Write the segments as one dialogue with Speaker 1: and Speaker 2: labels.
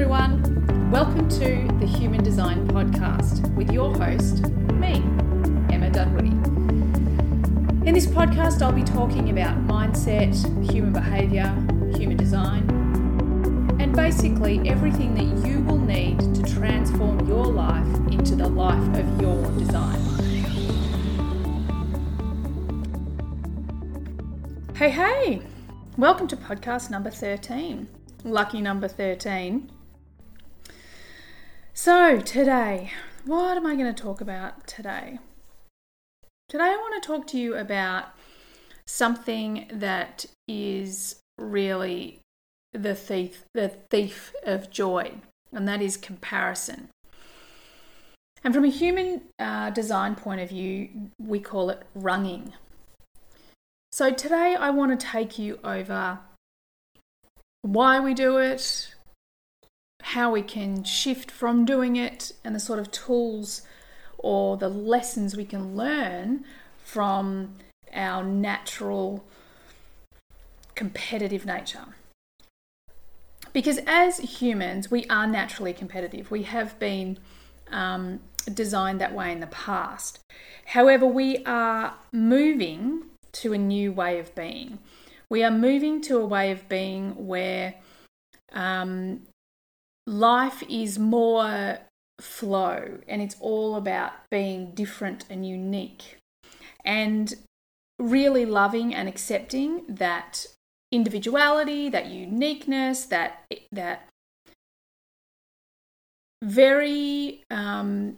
Speaker 1: Everyone, welcome to the Human Design Podcast with your host, me, Emma Dunwoody. In this podcast, I'll be talking about mindset, human behavior, human design, and basically everything that you will need to transform your life into the life of your design. Hey, hey! Welcome to podcast number 13. Lucky number 13. So, today, what am I going to talk about today? Today, I want to talk to you about something that is really the thief, the thief of joy, and that is comparison. And from a human uh, design point of view, we call it runging. So today, I want to take you over why we do it, how we can shift from doing it, and the sort of tools or the lessons we can learn from our natural competitive nature. Because as humans, we are naturally competitive. We have been um, designed that way in the past. However, we are moving to a new way of being. We are moving to a way of being where um, life is more flow and it's all about being different and unique and really loving and accepting that individuality, that uniqueness, that that very um,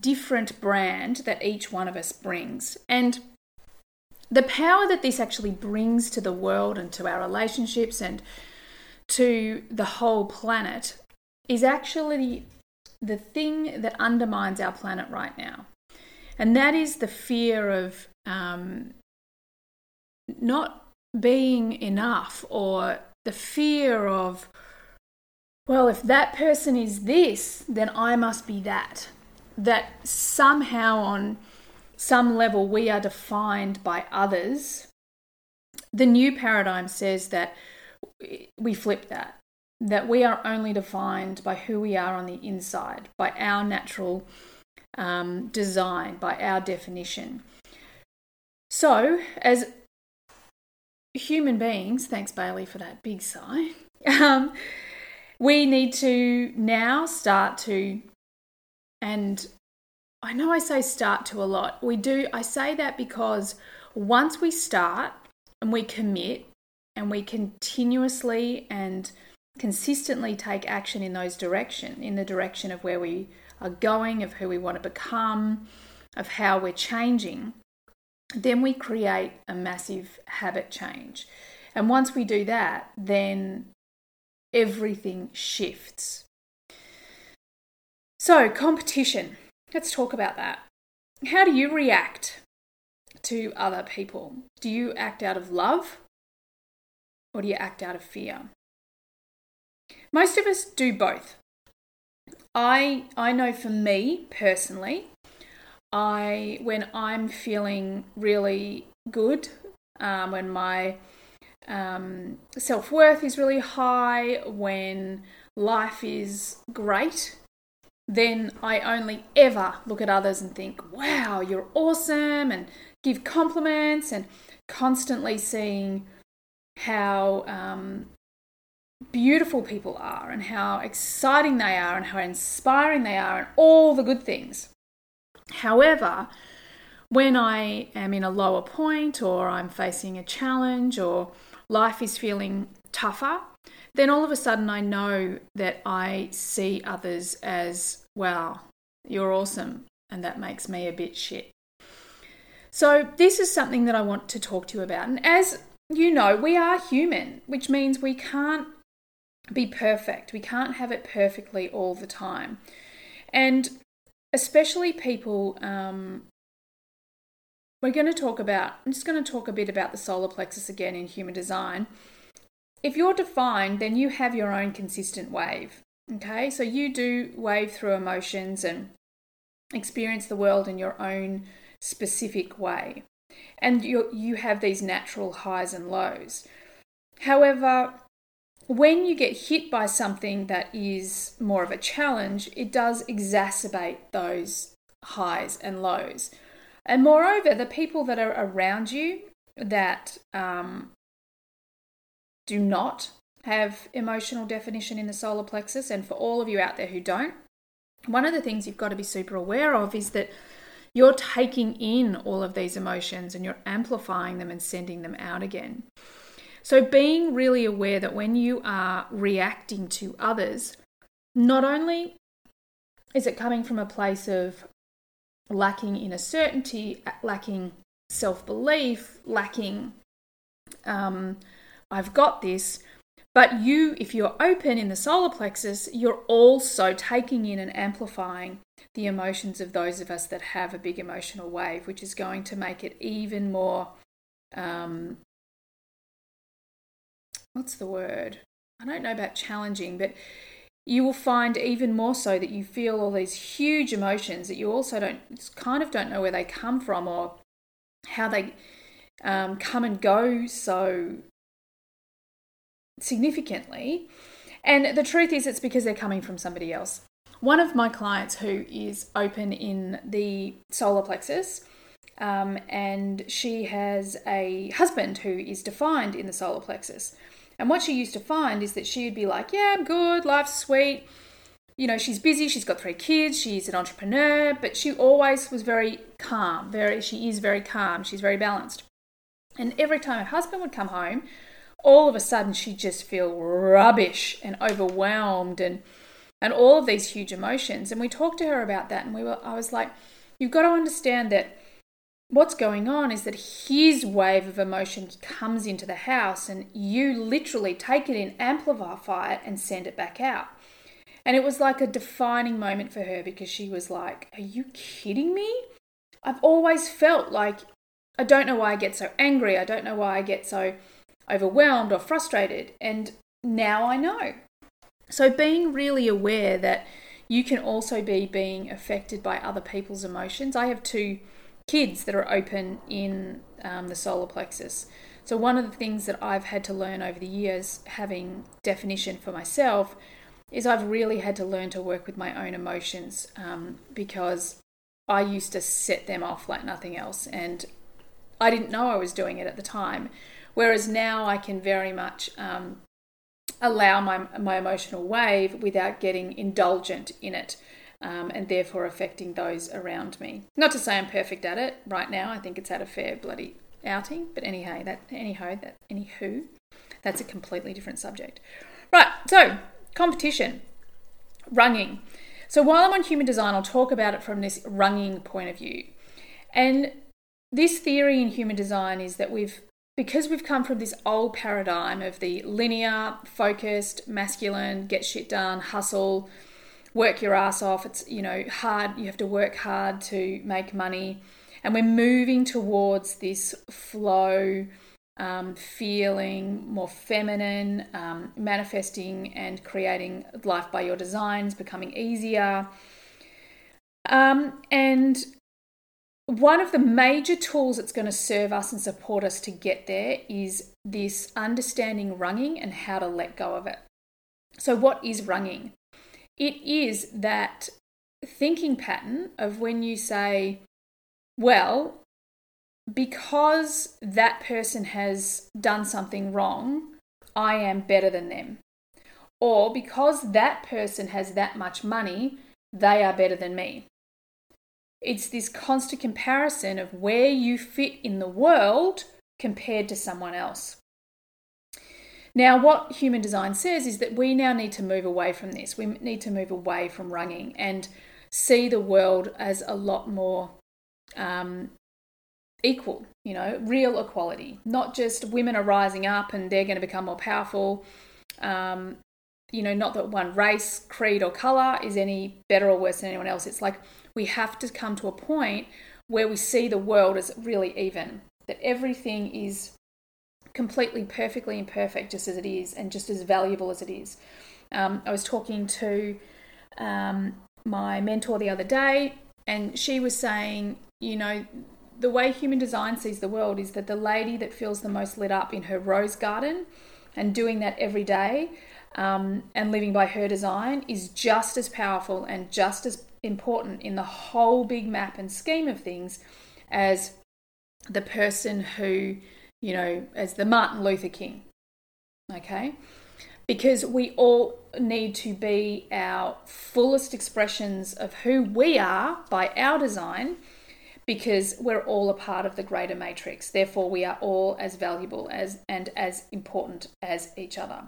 Speaker 1: different brand that each one of us brings. And the power that this actually brings to the world and to our relationships and to the whole planet is actually the thing that undermines our planet right now. And that is the fear of um, not being enough or the fear of, well, if that person is this, then I must be that. That somehow, on some level, we are defined by others. The new paradigm says that we flip that, that we are only defined by who we are on the inside, by our natural um, design, by our definition. So, as human beings, thanks Bailey for that big sigh, um, we need to now start to, and I know I say start to a lot. We do, I say that because once we start and we commit and we continuously and consistently take action in those direction, in the direction of where we are going, of who we want to become, of how we're changing, then we create a massive habit change. And once we do that, then everything shifts. So, competition. Let's talk about that. How do you react to other people? Do you act out of love or do you act out of fear? most of us do both. I I know for me personally, I when I'm feeling really good, um, when my um, self worth is really high, when life is great, then I only ever look at others and think, wow, you're awesome, and give compliments, and constantly seeing how um, beautiful people are, and how exciting they are, and how inspiring they are, and all the good things. However, when I am in a lower point, or I'm facing a challenge, or life is feeling tougher, then all of a sudden I know that I see others as, wow, you're awesome. And that makes me a bit shit. So, this is something that I want to talk to you about. And as you know, we are human, which means we can't be perfect. We can't have it perfectly all the time. And especially people, um, we're going to talk about, I'm just going to talk a bit about the solar plexus again in human design if you're defined, then you have your own consistent wave. Okay, so you do wave through emotions and experience the world in your own specific way. And you, you have these natural highs and lows. However, when you get hit by something that is more of a challenge, it does exacerbate those highs and lows. And moreover, the people that are around you that um, do not have emotional definition in the solar plexus. And for all of you out there who don't, one of the things you've got to be super aware of is that you're taking in all of these emotions and you're amplifying them and sending them out again. So, being really aware that when you are reacting to others, not only is it coming from a place of lacking inner certainty, lacking self belief, lacking um, I've got this. But you, if you're open in the solar plexus, you're also taking in and amplifying the emotions of those of us that have a big emotional wave, which is going to make it even more. Um, what's the word? I don't know about challenging, but you will find even more so that you feel all these huge emotions that you also don't kind of don't know where they come from or how they um, come and go so significantly. And the truth is, it's because they're coming from somebody else. One of my clients who is open in the solar plexus, um, and she has a husband who is defined in the solar plexus. And what she used to find is that she'd be like, Yeah, I'm good, life's sweet. You know, she's busy, she's got three kids, she's an entrepreneur, but she always was very calm, very she is very calm, she's very balanced. And every time her husband would come home, all of a sudden she'd just feel rubbish and overwhelmed and and all of these huge emotions. And we talked to her about that and we were I was like, you've got to understand that what's going on is that his wave of emotion comes into the house and you literally take it in, amplify it, and send it back out. And it was like a defining moment for her because she was like, Are you kidding me? I've always felt like I don't know why I get so angry. I don't know why I get so overwhelmed or frustrated. And now I know. So being really aware that you can also be being affected by other people's emotions. I have two kids that are open in um, the solar plexus. So, one of the things that I've had to learn over the years, having definition for myself, is I've really had to learn to work with my own emotions um, because I used to set them off like nothing else. And I didn't know I was doing it at the time. Whereas now I can very much um, allow my, my emotional wave without getting indulgent in it. Um, and therefore affecting those around me. Not to say I'm perfect at it right now. I think it's had a fair bloody outing. But anyhow, that anyhow that anywho, that's a completely different subject. Right. So competition, runging. So while I'm on human design, I'll talk about it from this runging point of view. And this theory in human design is that we've because we've come from this old paradigm of the linear, focused, masculine, get shit done, hustle, work your ass off. It's, you know, hard. You have to work hard to make money. And we're moving towards this flow, um, feeling more feminine, um, manifesting and creating life by your designs, becoming easier. Um, and one of the major tools that's going to serve us and support us to get there is this understanding runging and how to let go of it. So, what is runging? It is that thinking pattern of when you say, well, because that person has done something wrong, I am better than them. Or because that person has that much money, they are better than me. It's this constant comparison of where you fit in the world compared to someone else. Now, what human design says is that we now need to move away from this. We need to move away from runging and see the world as a lot more um, equal, you know, real equality. Not just women are rising up and they're going to become more powerful. Um, you know, not that one race, creed, or color is any better or worse than anyone else. It's like we have to come to a point where we see the world as really even, that everything is completely perfectly imperfect just as it is and just as valuable as it is. Um, I was talking to um, my mentor the other day, and she was saying, you know, the way human design sees the world is that the lady that feels the most lit up in her rose garden and doing that every day um, and living by her design is just as powerful and just as important in the whole big map and scheme of things as the person who, you know, as the Martin Luther King. Okay? Because we all need to be our fullest expressions of who we are by our design because we're all a part of the greater matrix. Therefore, we are all as valuable as and as important as each other.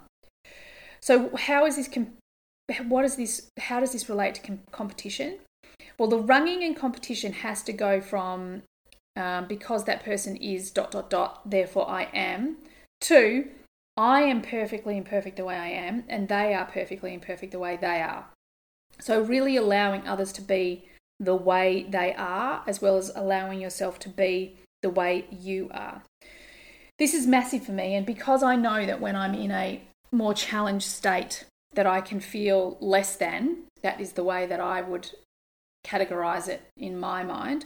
Speaker 1: So, how is this? Com- what is this? How does this relate to com- competition? Well, the runging in competition has to go from um, because that person is dot dot dot. Therefore, I am to I am perfectly imperfect the way I am, and they are perfectly imperfect the way they are. So, really allowing others to be the way they are, as well as allowing yourself to be the way you are. This is massive for me, and because I know that when I'm in a more challenged state, that I can feel less than, that is the way that I would categorize it in my mind.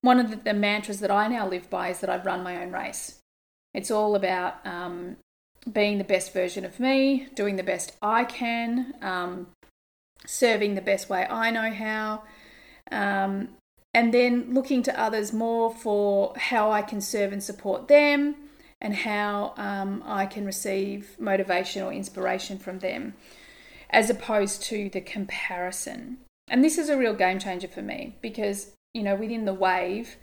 Speaker 1: One of the, the mantras that I now live by is that I've run my own race. It's all about um, being the best version of me, doing the best I can, um, serving the best way I know how, um, and then looking to others more for how I can serve and support them and how um, I can receive motivation or inspiration from them, as opposed to the comparison. And this is a real game changer for me because, you know, within the wave,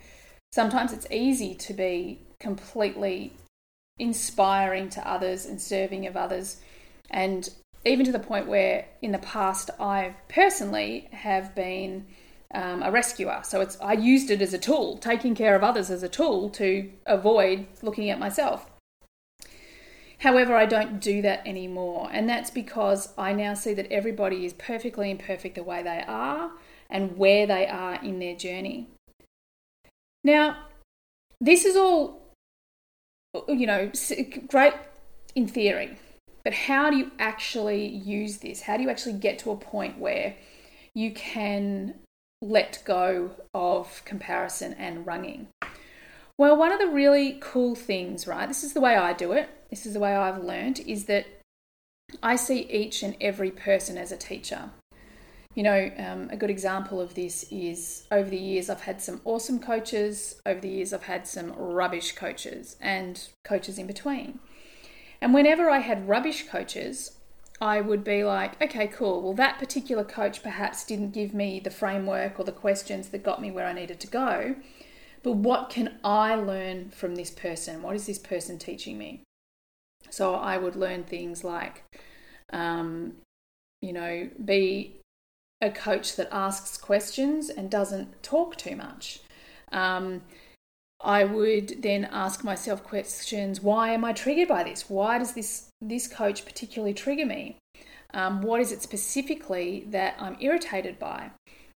Speaker 1: sometimes it's easy to be completely inspiring to others and serving of others. And even to the point where in the past I personally have been um, a rescuer. So it's I used it as a tool, taking care of others as a tool to avoid looking at myself. However, I don't do that anymore, and that's because I now see that everybody is perfectly imperfect the way they are and where they are in their journey. Now, this is all, you know, great in theory, but how do you actually use this? How do you actually get to a point where you can let go of comparison and runging? Well, one of the really cool things, right? This is the way I do it. This is the way I've learned is that I see each and every person as a teacher. You know, um, a good example of this is over the years, I've had some awesome coaches. Over the years, I've had some rubbish coaches and coaches in between. And whenever I had rubbish coaches, I would be like, okay, cool. Well, that particular coach perhaps didn't give me the framework or the questions that got me where I needed to go. But what can I learn from this person? What is this person teaching me? So I would learn things like, um, you know, be a coach that asks questions and doesn't talk too much. Um, I would then ask myself questions: Why am I triggered by this? Why does this this coach particularly trigger me? Um, what is it specifically that I'm irritated by?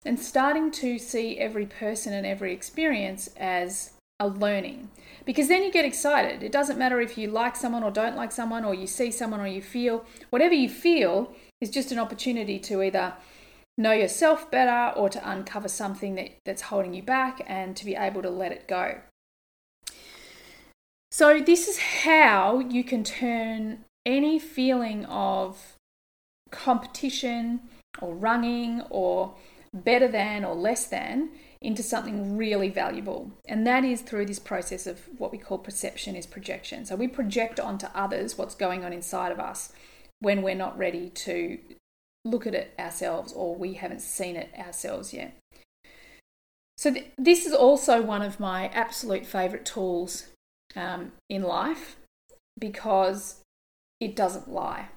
Speaker 1: And starting to see every person and every experience as a learning because then you get excited. It doesn't matter if you like someone or don't like someone, or you see someone or you feel whatever you feel is just an opportunity to either know yourself better or to uncover something that, that's holding you back and to be able to let it go. So, this is how you can turn any feeling of competition or runging or better than or less than into something really valuable. And that is through this process of what we call perception is projection. So we project onto others what's going on inside of us when we're not ready to look at it ourselves or we haven't seen it ourselves yet. So, th- this is also one of my absolute favorite tools um, in life because it doesn't lie.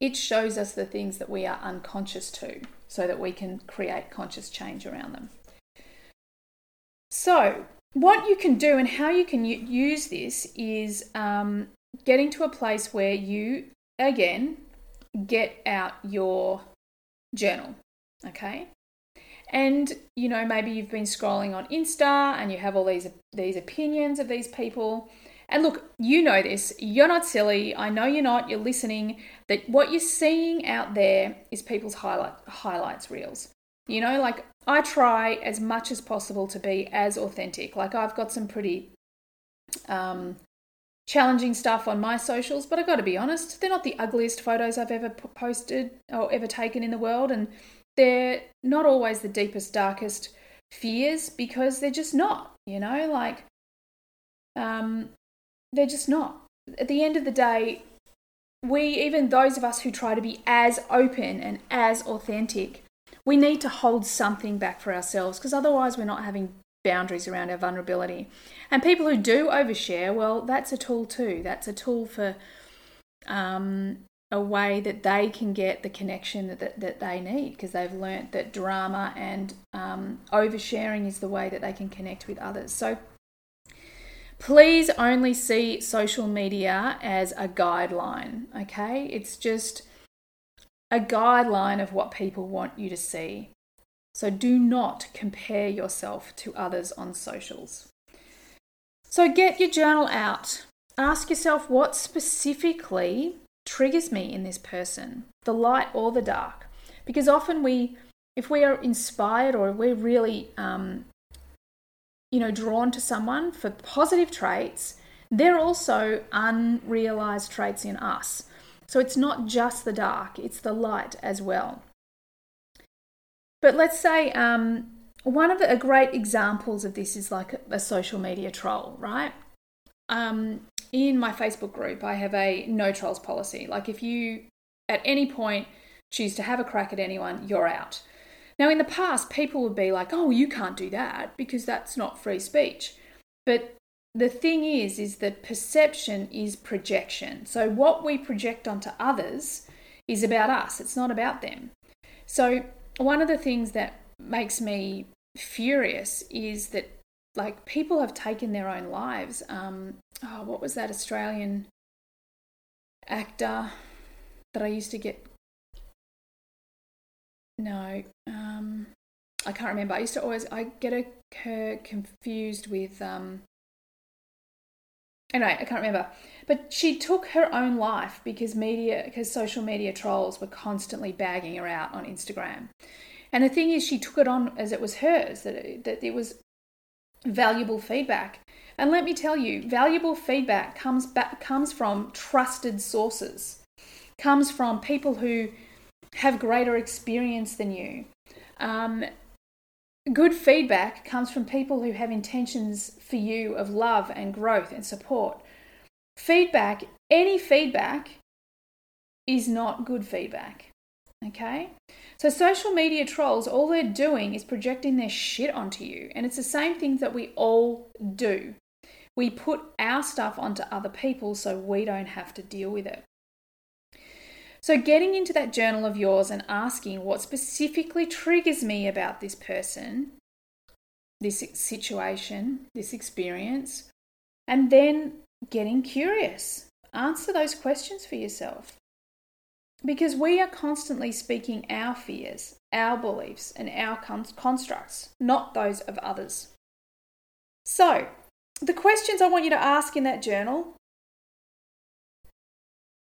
Speaker 1: It shows us the things that we are unconscious to so that we can create conscious change around them. So, what you can do and how you can use this is um, getting to a place where you, again, get out your journal, okay? And you know, maybe you've been scrolling on Insta and you have all these these opinions of these people. And look, you know this. You're not silly. I know you're not. You're listening. That what you're seeing out there is people's highlight highlights reels. You know, like I try as much as possible to be as authentic. Like I've got some pretty um, challenging stuff on my socials, but I got to be honest, they're not the ugliest photos I've ever posted or ever taken in the world, and they're not always the deepest, darkest fears because they're just not. You know, like um, they're just not. At the end of the day, we even those of us who try to be as open and as authentic we need to hold something back for ourselves because otherwise we're not having boundaries around our vulnerability. And people who do overshare, well, that's a tool too. That's a tool for um, a way that they can get the connection that, that, that they need because they've learnt that drama and um, oversharing is the way that they can connect with others. So please only see social media as a guideline, okay? It's just a guideline of what people want you to see. So do not compare yourself to others on socials. So get your journal out. Ask yourself what specifically triggers me in this person, the light or the dark. Because often we, if we are inspired or we're really, um, you know, drawn to someone for positive traits, they're also unrealized traits in us. So it's not just the dark, it's the light as well. But let's say um, one of the great examples of this is like a social media troll, right? Um, in my Facebook group, I have a no trolls policy. Like if you at any point choose to have a crack at anyone, you're out. Now, in the past, people would be like, oh, you can't do that because that's not free speech. But the thing is is that perception is projection so what we project onto others is about us it's not about them so one of the things that makes me furious is that like people have taken their own lives um oh what was that australian actor that i used to get no um i can't remember i used to always i get her confused with um anyway, I can't remember. But she took her own life because media, because social media trolls were constantly bagging her out on Instagram. And the thing is, she took it on as it was hers, that it, that it was valuable feedback. And let me tell you, valuable feedback comes back comes from trusted sources, comes from people who have greater experience than you. Um, Good feedback comes from people who have intentions for you of love and growth and support. Feedback, any feedback, is not good feedback. Okay? So, social media trolls, all they're doing is projecting their shit onto you. And it's the same thing that we all do. We put our stuff onto other people so we don't have to deal with it. So, getting into that journal of yours and asking what specifically triggers me about this person, this situation, this experience, and then getting curious. Answer those questions for yourself. Because we are constantly speaking our fears, our beliefs, and our constructs, not those of others. So, the questions I want you to ask in that journal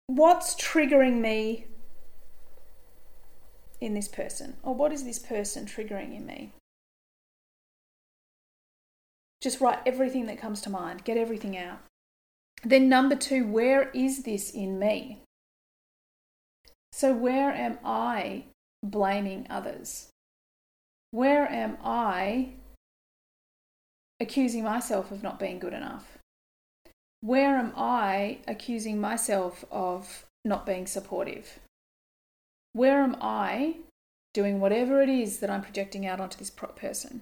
Speaker 1: what's triggering me in this person? Or what is this person triggering in me? Just write everything that comes to mind, get everything out. Then, number two, where is this in me? So, where am I blaming others? Where am I accusing myself of not being good enough? Where am I accusing myself of not being supportive? Where am I doing whatever it is that I'm projecting out onto this person?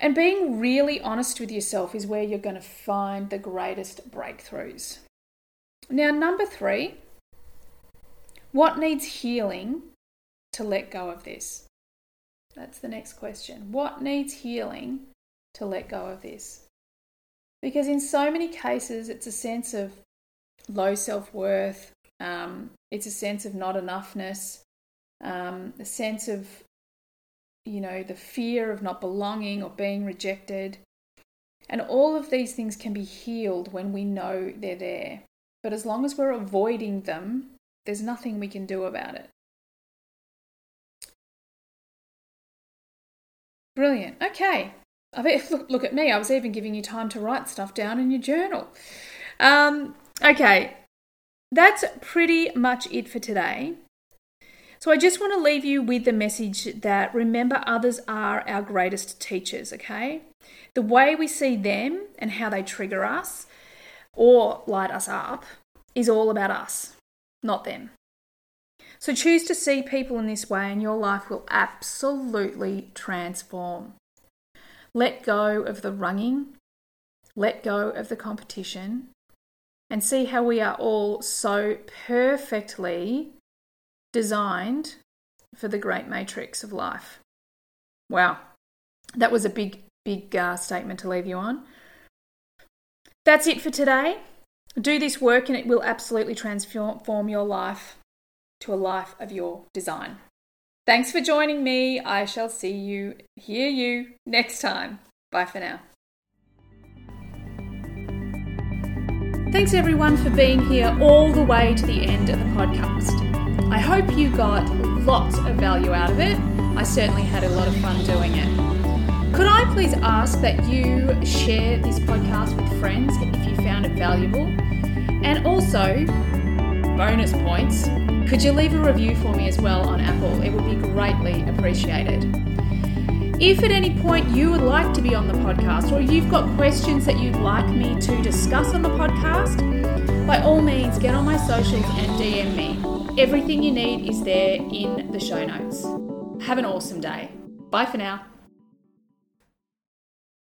Speaker 1: And being really honest with yourself is where you're going to find the greatest breakthroughs. Now, number three, what needs healing to let go of this? That's the next question. What needs healing to let go of this? Because in so many cases, it's a sense of low self worth, um, it's a sense of not enoughness, um, a sense of you know, the fear of not belonging or being rejected. And all of these things can be healed when we know they're there. But as long as we're avoiding them, there's nothing we can do about it. Brilliant. Okay. I look, look at me. I was even giving you time to write stuff down in your journal. Um, okay. That's pretty much it for today. So I just want to leave you with the message that remember, others are our greatest teachers, okay? The way we see them and how they trigger us or light us up is all about us, not them. So choose to see people in this way, and your life will absolutely transform. Let go of the runging, let go of the competition, and see how we are all so perfectly designed for the great matrix of life. Wow, that was a big, big uh, statement to leave you on. That's it for today. Do this work and it will absolutely transform your life to a life of your design. Thanks for joining me. I shall see you, hear you next time. Bye for now. Thanks everyone for being here all the way to the end of the podcast. I hope you got lots of value out of it. I certainly had a lot of fun doing it. Could I please ask that you share this podcast with friends if you found it valuable? And also, bonus points, could you leave a review for me as well on Apple? It would be greatly appreciated. If at any point you would like to be on the podcast or you've got questions that you'd like me to discuss on the podcast, by all means get on my socials and DM me. Everything you need is there in the show notes. Have an awesome day. Bye for now.